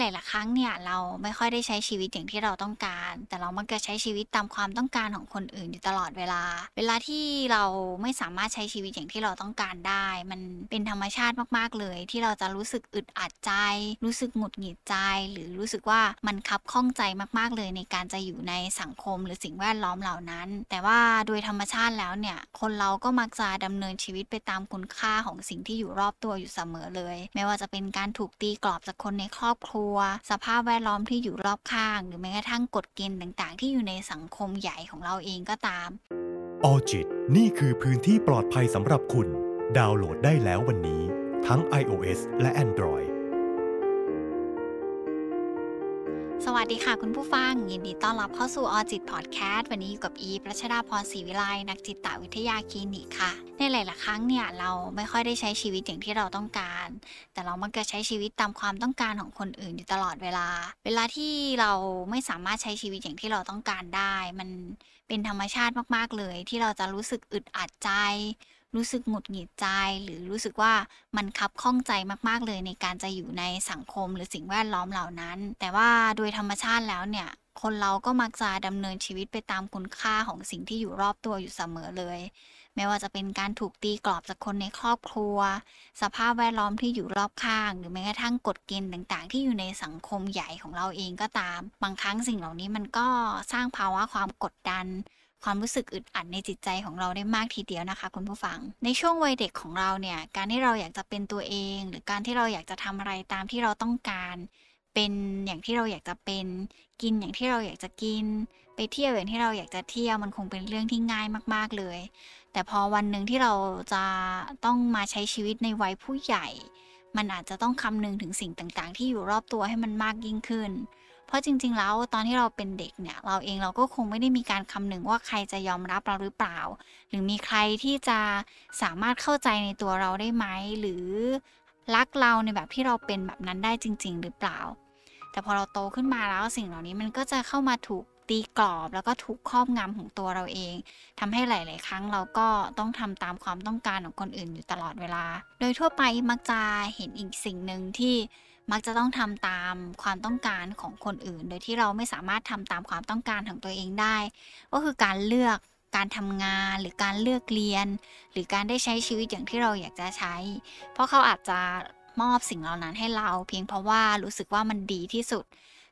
หลาย ๆ ครั้งเนี่ยเราไม่ค่อยได้ใช้ชีวิตอย่างที่เราต้องการ แต่เรามักจะใช้ชีวิตตามความต้องการของคนอื่นอยู่ตลอดเวลา เวลาที่เราไม่สามารถใช้ชีวิตอย่างที่เราต้องการได้ มันเป็นธรรมชาติมาก ๆ เลย ที่เราจะรู้สึกอึดอัดใจ รู้สึกหงุดหงิดใจ หรือรู้สึกว่ามันคับข้องใจมาก ๆ เลยในการจะอยู่ในสังคมหรือสิ่งแวดล้อมเหล่านั้น แต่ว่าโดยธรรมชาติแล้วเนี่ยคนเราก็มักจะดำเนินชีวิตไปตามคุณค่าของสิ่งที่อยู่รอบตัวอยู่เสมอเลย ไม่ว่าจะเป็นการถูกตีกรอบจากคนในครอบครัวสภาพแวดล้อมที่อยู่รอบข้าง หรือแม้กระทั่งกฎเกณฑ์ต่างๆ ที่อยู่ในสังคมใหญ่ของเราเองก็ตามออจิตนี่คือพื้นที่ปลอดภัยสำหรับคุณ ดาวน์โหลดได้แล้ววันนี้ ทั้ง iOS และ Android วัสดีค่ะคุณผู้ฟัง ยินดีต้อนรับเข้าสู่ออจิตพอดแคสต์วันนี้อยู่กับอีประชดาพรศรีวิไลนักจิตวิทยาคลินิกค่ะ ในหลาย ๆ ครั้งเนี่ยเราไม่ค่อยได้ใช้ชีวิตอย่างที่เราต้องการ แต่เรามักจะใช้ชีวิตตามความต้องการของคนอื่นอยู่ตลอดเวลา เวลาที่เราไม่สามารถใช้ชีวิตอย่างที่เราต้องการได้ มันเป็นธรรมชาติมาก ๆ เลย ที่เราจะรู้สึกอึดอัดใจ รู้สึกหงุดหงิดใจ หรือรู้สึกว่ามันคับข้องใจมากๆเลยในการจะอยู่ในสังคมหรือสิ่งแวดล้อมเหล่านั้น แต่ว่าโดยธรรมชาติแล้วเนี่ยคนเราก็มักจะดำเนินชีวิตไปตามคุณค่าของสิ่งที่อยู่รอบตัวอยู่เสมอเลย ไม่ว่าจะเป็นการถูกตีกรอบจากคนในครอบครัว สภาพแวดล้อมที่อยู่รอบข้าง หรือแม้กระทั่งกฎเกณฑ์ต่างๆ ที่อยู่ในสังคมใหญ่ของเราเองก็ตาม บางครั้งสิ่งเหล่านี้มันก็สร้างภาวะความกดดัน ความรู้สึกอึดอัดในจิตใจของเราได้มากทีเดียวนะคะ คุณผู้ฟัง ในช่วงวัยเด็กของเราเนี่ย การที่เราอยากจะเป็นตัวเอง หรือการที่เราอยากจะทำอะไรตามที่เราต้องการ เป็นอย่างที่เราอยากจะเป็น กินอย่างที่เราอยากจะกิน ไปเที่ยวอย่างที่เราอยากจะเที่ยวมันคงเป็นเรื่องที่ง่ายมาก ๆเลย แต่พอวันหนึ่งที่เราจะต้องมาใช้ชีวิตในวัยผู้ใหญ่ มันอาจจะต้องคำนึงถึงสิ่งต่างๆ ที่อยู่รอบตัวให้มันมากยิ่งขึ้น เพราะจริง ๆ แล้วตอนที่เราเป็นเด็กเนี่ย เราเองเราก็คงไม่ได้มีการคำนึงว่าใครจะยอมรับเราหรือเปล่า หรือมีใครที่จะสามารถเข้าใจในตัวเราได้ไหม หรือรักเราในแบบที่เราเป็นแบบนั้นได้จริง ๆ หรือเปล่า แต่พอเราโตขึ้นมาแล้วสิ่งเหล่านี้มันก็จะเข้ามาถูกตีกรอบแล้วก็ถูกครอบงำของตัวเราเองทำให้หลาย ๆ ครั้งเราก็ต้องทำตามความต้องการของคนอื่นอยู่ตลอดเวลา โดยทั่วไปมักจะเห็นอีกสิ่งหนึ่งที่ มักจะต้องทำตามความต้องการของคนอื่น โดยที่เราไม่สามารถทำตามความต้องการของตัวเองได้ ก็คือการเลือกการทำงานหรือการเลือกเรียน หรือการได้ใช้ชีวิตอย่างที่เราอยากจะใช้ เพราะเขาอาจจะมอบสิ่งเหล่านั้นให้เรา เพียงเพราะว่ารู้สึกว่ามันดีที่สุด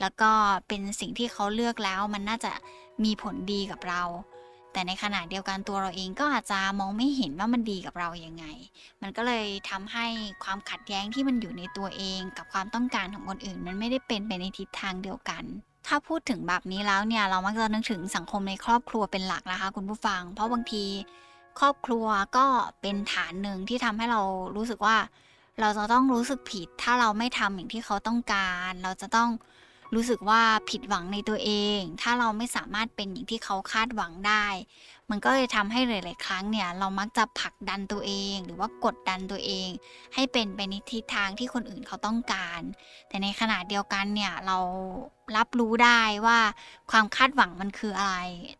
แล้วก็เป็นสิ่งที่เขาเลือกแล้วมันน่าจะมีผลดีกับเรา แต่ในขณะเดียวกันตัวเราเองก็อาจจะมองไม่เห็นว่ามันดีกับเรายัางไง มันก็เลยทำให้ความขัดแย้งที่มันอยู่ในตัวเอง กับความต้องการของคนอื่น มันไม่ได้เป็นไปในทิศทางเดียวกัน ถ้าพูดถึงแบบนี้แล้วเนี่ยเรามักจะนึกถึงสังคมในครอบครัวเป็นหลักนะคะ คุณผู้ฟัง เพราะบางที ครอบครัวก็เป็นฐานหนึ่งที่ทำให้เรารู้สึกว่า เราจะต้องรู้สึกผิด ถ้าเราไม่ทำอย่างที่เขาต้องการ เราจะต้อง รู้สึกว่าผิดหวังในตัวเอง ถ้าเราไม่สามารถเป็นอย่างที่เขาคาดหวังได้ มันก็เลยทำให้หลาย ๆ ครั้งเนี่ย เรามักจะผลักดันตัวเอง หรือว่ากดดันตัวเอง ให้เป็นไปในทิศทางที่คนอื่นเขาต้องการ แต่ในขณะเดียวกันเนี่ยเรารับรู้ได้ว่าความคาดหวังมันคืออะไร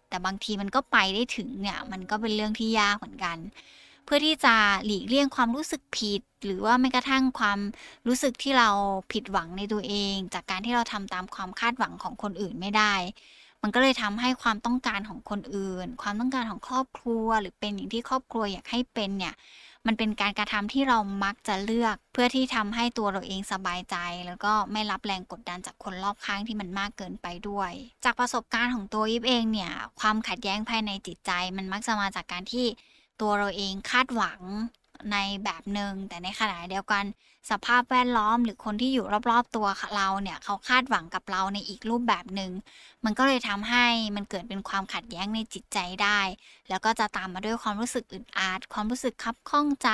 แต่บางทีมันก็ไปได้ถึงเนี่ย มันก็เป็นเรื่องที่ยากเหมือนกัน เพื่อที่จะหลีกเลี่ยงความรู้สึกผิด หรือว่าแม้กระทั่งความรู้สึกที่เราผิดหวังในตัวเอง จากการที่เราทำตามความคาดหวังของคนอื่นไม่ได้ มันก็เลยทำให้ความต้องการของคนอื่น ความต้องการของครอบครัว หรือเป็นอย่างที่ครอบครัวอยากให้เป็นเนี่ยมันเป็นการกระทำที่เรามักจะเลือก เพื่อที่ทำให้ตัวเราเองสบายใจ แล้วก็ไม่รับแรงกดดันจากคนรอบข้างที่มันมากเกินไปด้วย จากประสบการณ์ของตัวยิบเองเนี่ยความขัดแย้งภายในจิตใจ มันมักจะมาจากการที่ ตัวเราเองคาดหวังในแบบหนึ่งแต่ในขณะเดียวกันสภาพแวดล้อมหรือคนที่อยู่รอบๆตัวเราเนี่ยเขาคาดหวังกับเราในอีกรูปแบบหนึ่งมันก็เลยทำให้มันเกิดเป็นความขัดแย้งในจิตใจได้ แล้วก็จะตามมาด้วยความรู้สึกอึดอัดความรู้สึกคับข้องใจ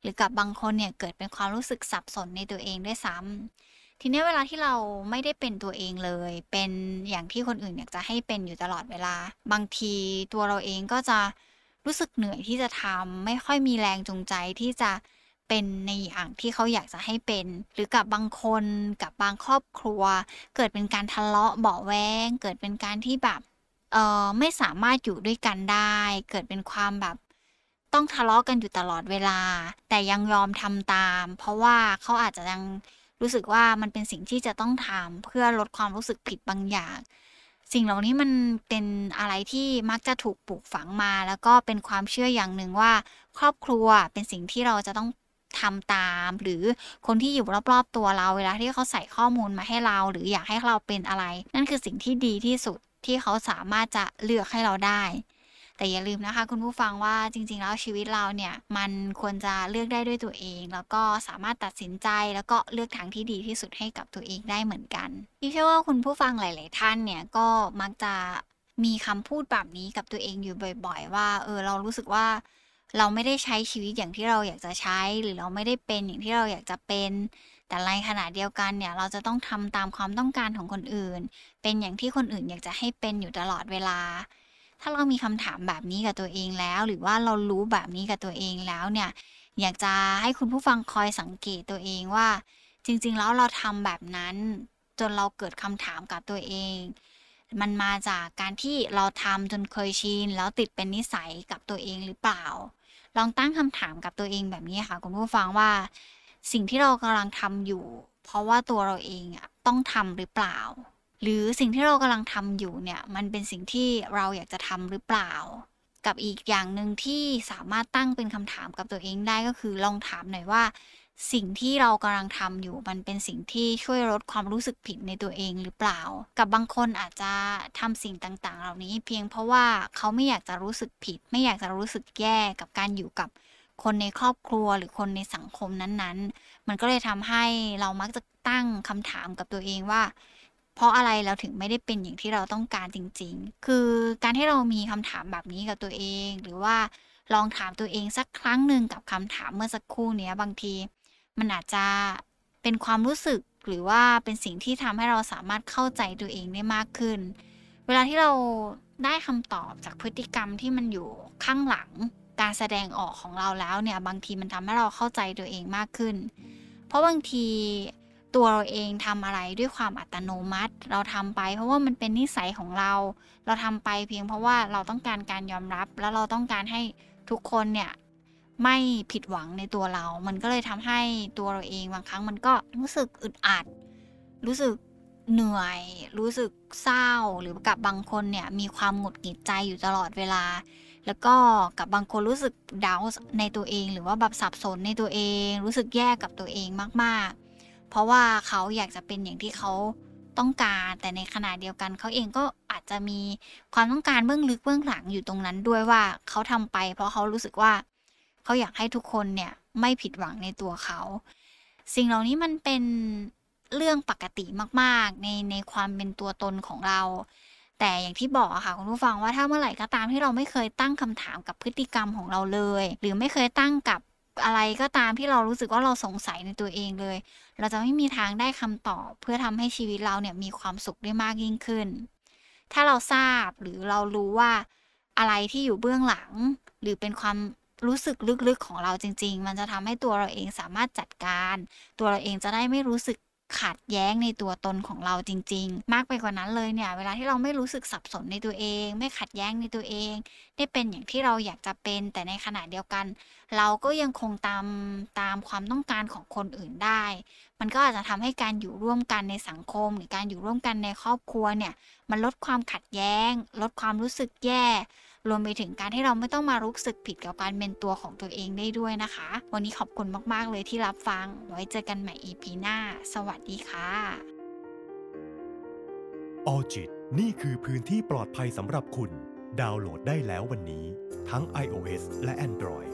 หรือกับบางคนเนี่ยเกิดเป็นความรู้สึกสับสนในตัวเองด้วยซ้ำทีนี้เวลาที่เราไม่ได้เป็นตัวเองเลย เป็นอย่างที่คนอื่นอยากจะให้เป็นอยู่ตลอดเวลา บางทีตัวเราเองก็จะ รู้สึกเหนื่อยที่จะทำไม่ค่อยมีแรงจูงใจที่จะเป็นในอย่างที่เขาอยากจะให้เป็น หรือกับบางคนกับบางครอบครัว เกิดเป็นการทะเลาะเบาแวงเกิดเป็นการที่แบบเออไม่สามารถอยู่ด้วยกันได้ เกิดเป็นความแบบ ต้องทะเลาะกันอยู่ตลอดเวลา แต่ยังยอมทำตาม เพราะว่าเขาอาจจะยังรรู้สึกว่ามันเป็นสิ่งที่จะต้องทำเพื่อลดความรู้สึกผิดบางอย่าง สิ่งเหล่านี้มันเป็นอะไรที่มักจะถูกปลูกฝังมา แล้วก็เป็นความเชื่ออย่างหนึ่งว่า ครอบครัวเป็นสิ่งที่เราจะต้องทำตาม หรือคนที่อยู่รอบๆตัวเราเวลาที่เขาใส่ข้อมูลมาให้เรา หรืออยากให้เราเป็นอะไร นั่นคือสิ่งที่ดีที่สุดที่เขาสามารถจะเลือกให้เราได้ แต่อย่าลืมนะคะ คุณผู้ฟังว่าจริง ๆ แล้วชีวิตเราเนี่ยมันควรจะเลือกได้ด้วยตัวเอง แล้วก็สามารถตัดสินใจแล้วก็เลือกทางที่ดีที่สุดให้กับตัวเองได้เหมือนกันที่เชื่อว่าคุณผู้ฟังหลาย ๆ ท่านเนี่ยก็มักจะมีคำพูดแบบนี้กับตัวเองอยู่บ่อย ๆ ว่าเออเรารู้สึกว่าเราไม่ได้ใช้ชีวิตอย่างที่เราอยากจะใช้ หรือเราไม่ได้เป็นอย่างที่เราอยากจะเป็น แต่ในขณะเดียวกันเนี่ยเราจะต้องทำตามความต้องการของคนอื่น เป็นอย่างที่คนอื่นอยากจะให้เป็นอยู่ตลอดเวลา ถ้าเรามีคำถามแบบนี้กับตัวเองแล้ว หรือว่าเรารู้แบบนี้กับตัวเองแล้วเนี่ย อยากจะให้คุณผู้ฟังคอยสังเกตตัวเองว่า จริง ๆ แล้วเราทำแบบนั้น จนเราเกิดคำถามกับตัวเอง มันมาจากการที่เราทำจนเคยชินแล้วติดเป็นนิสัยกับตัวเองหรือเปล่า ลองตั้งคำถามกับตัวเองแบบนี้ค่ะ คุณผู้ฟังว่า สิ่งที่เรากำลังทำอยู่ เพราะว่าตัวเราเองอะต้องทำหรือเปล่า หรือสิ่งที่เรากำลังทำอยู่เนี่ย มันเป็นสิ่งที่เราอยากจะทำหรือเปล่า กับอีกอย่างหนึ่งที่สามารถตั้งเป็นคำถามกับตัวเองได้ก็คือลองถามหน่อยว่า สิ่งที่เรากำลังทำอยู่มันเป็นสิ่งที่ช่วยลดความรู้สึกผิดในตัวเองหรือเปล่า กับบางคนอาจจะทำสิ่งต่างๆ เหล่านี้ เพียงเพราะว่าเขาไม่อยากจะรู้สึกผิด ไม่อยากจะรู้สึกแย่กับการอยู่กับคนในครอบครัวหรือคนในสังคมนั้นๆ มันก็เลยทำให้เรามักจะตั้งคำถามกับตัวเองว่า เพราะอะไรเราถึงไม่ได้เป็นอย่างที่เราต้องการจริง ๆ คือการที่เรามีคำถามแบบนี้กับตัวเอง หรือว่าลองถามตัวเองสักครั้งหนึ่งกับคำถามเมื่อสักครู่นี้บางที มันอาจจะเป็นความรู้สึกหรือว่าเป็นสิ่งที่ทำให้เราสามารถเข้าใจตัวเองได้มากขึ้น เวลาที่เราได้คำตอบจากพฤติกรรมที่มันอยู่ข้างหลังการแสดงออกของเราแล้วเนี่ยบางทีมันทำให้เราเข้าใจตัวเองมากขึ้น เพราะบางที ตัวเราเองทำอะไรด้วยความอัตโนมัติ เราทำไป เพราะว่ามันเป็นนิสัยของเรา เราทำไปเพียงเพราะว่าเราต้องการการยอมรับ แล้วเราต้องการให้ทุกคนเนี่ยไม่ผิดหวังในตัวเรา มันก็เลยทำให้ตัวเราเองบางครั้งมันก็รู้สึกอึดอัด รู้สึกเหนื่อย รู้สึกเศร้า หรือกับบางคนเนี่ยมีความหงุดหงิดใจอยู่ตลอดเวลา แล้วก็กับบางคนรู้สึกดาวในตัวเอง หรือว่าแบบสับสนในตัวเอง รู้สึกแย่กับตัวเองมากๆ เพราะว่าเขาอยากจะเป็นอย่างที่เขาต้องการ แต่ในขณะเดียวกันเขาเองก็อาจจะมีความต้องการเบื้องลึกเบื้องหลังอยู่ตรงนั้นด้วยว่าเขาทำไป เพราะเขารู้สึกว่าเขาอยากให้ทุกคนเนี่ยไม่ผิดหวังในตัวเขา สิ่งเหล่านี้มันเป็นเรื่องปกติมากๆ ในในความเป็นตัวตนของเรา แต่อย่างที่บอกอะค่ะคุณผู้ฟังว่าถ้าเมื่อไหร่ก็ตามที่เราไม่เคยตั้งคำถามกับพฤติกรรมของเราเลย หรือไม่เคยตั้งกับ อะไรก็ตามที่เรารู้สึกว่าเราสงสัยในตัวเองเลย เราจะไม่มีทางได้คำตอบ เพื่อทำให้ชีวิตเราเนี่ยมีความสุขได้มากยิ่งขึ้น ถ้าเราทราบหรือเรารู้ว่าอะไรที่อยู่เบื้องหลัง หรือเป็นความรู้สึกลึกๆของเราจริง ๆ มันจะทำให้ตัวเราเองสามารถจัดการ ตัวเราเองจะได้ไม่รู้สึก ขัดแย้งในตัวตนของเราจริง ๆ มากไปกว่านั้นเลยเนี่ย เวลาที่เราไม่รู้สึกสับสนในตัวเอง ไม่ขัดแย้งในตัวเอง ได้เป็นอย่างที่เราอยากจะเป็น แต่ในขณะเดียวกัน เราก็ยังคงตามตามความต้องการของคนอื่นได้ มันก็อาจจะทำให้การอยู่ร่วมกันในสังคม หรือการอยู่ร่วมกันในครอบครัวเนี่ย มันลดความขัดแย้ง ลดความรู้สึกแย่ รวมไปถึงการที่เราไม่ต้องมารู้สึกผิดกับการเป็นตัวของตัวเองได้ด้วยนะคะ วันนี้ขอบคุณมากๆเลยที่รับฟัง ไว้เจอกันใหม่ EP หน้า สวัสดีค่ะออจิตนี่คือพื้นที่ปลอดภัยสำหรับคุณ ดาวน์โหลดได้แล้ววันนี้ ทั้ง iOS และ Android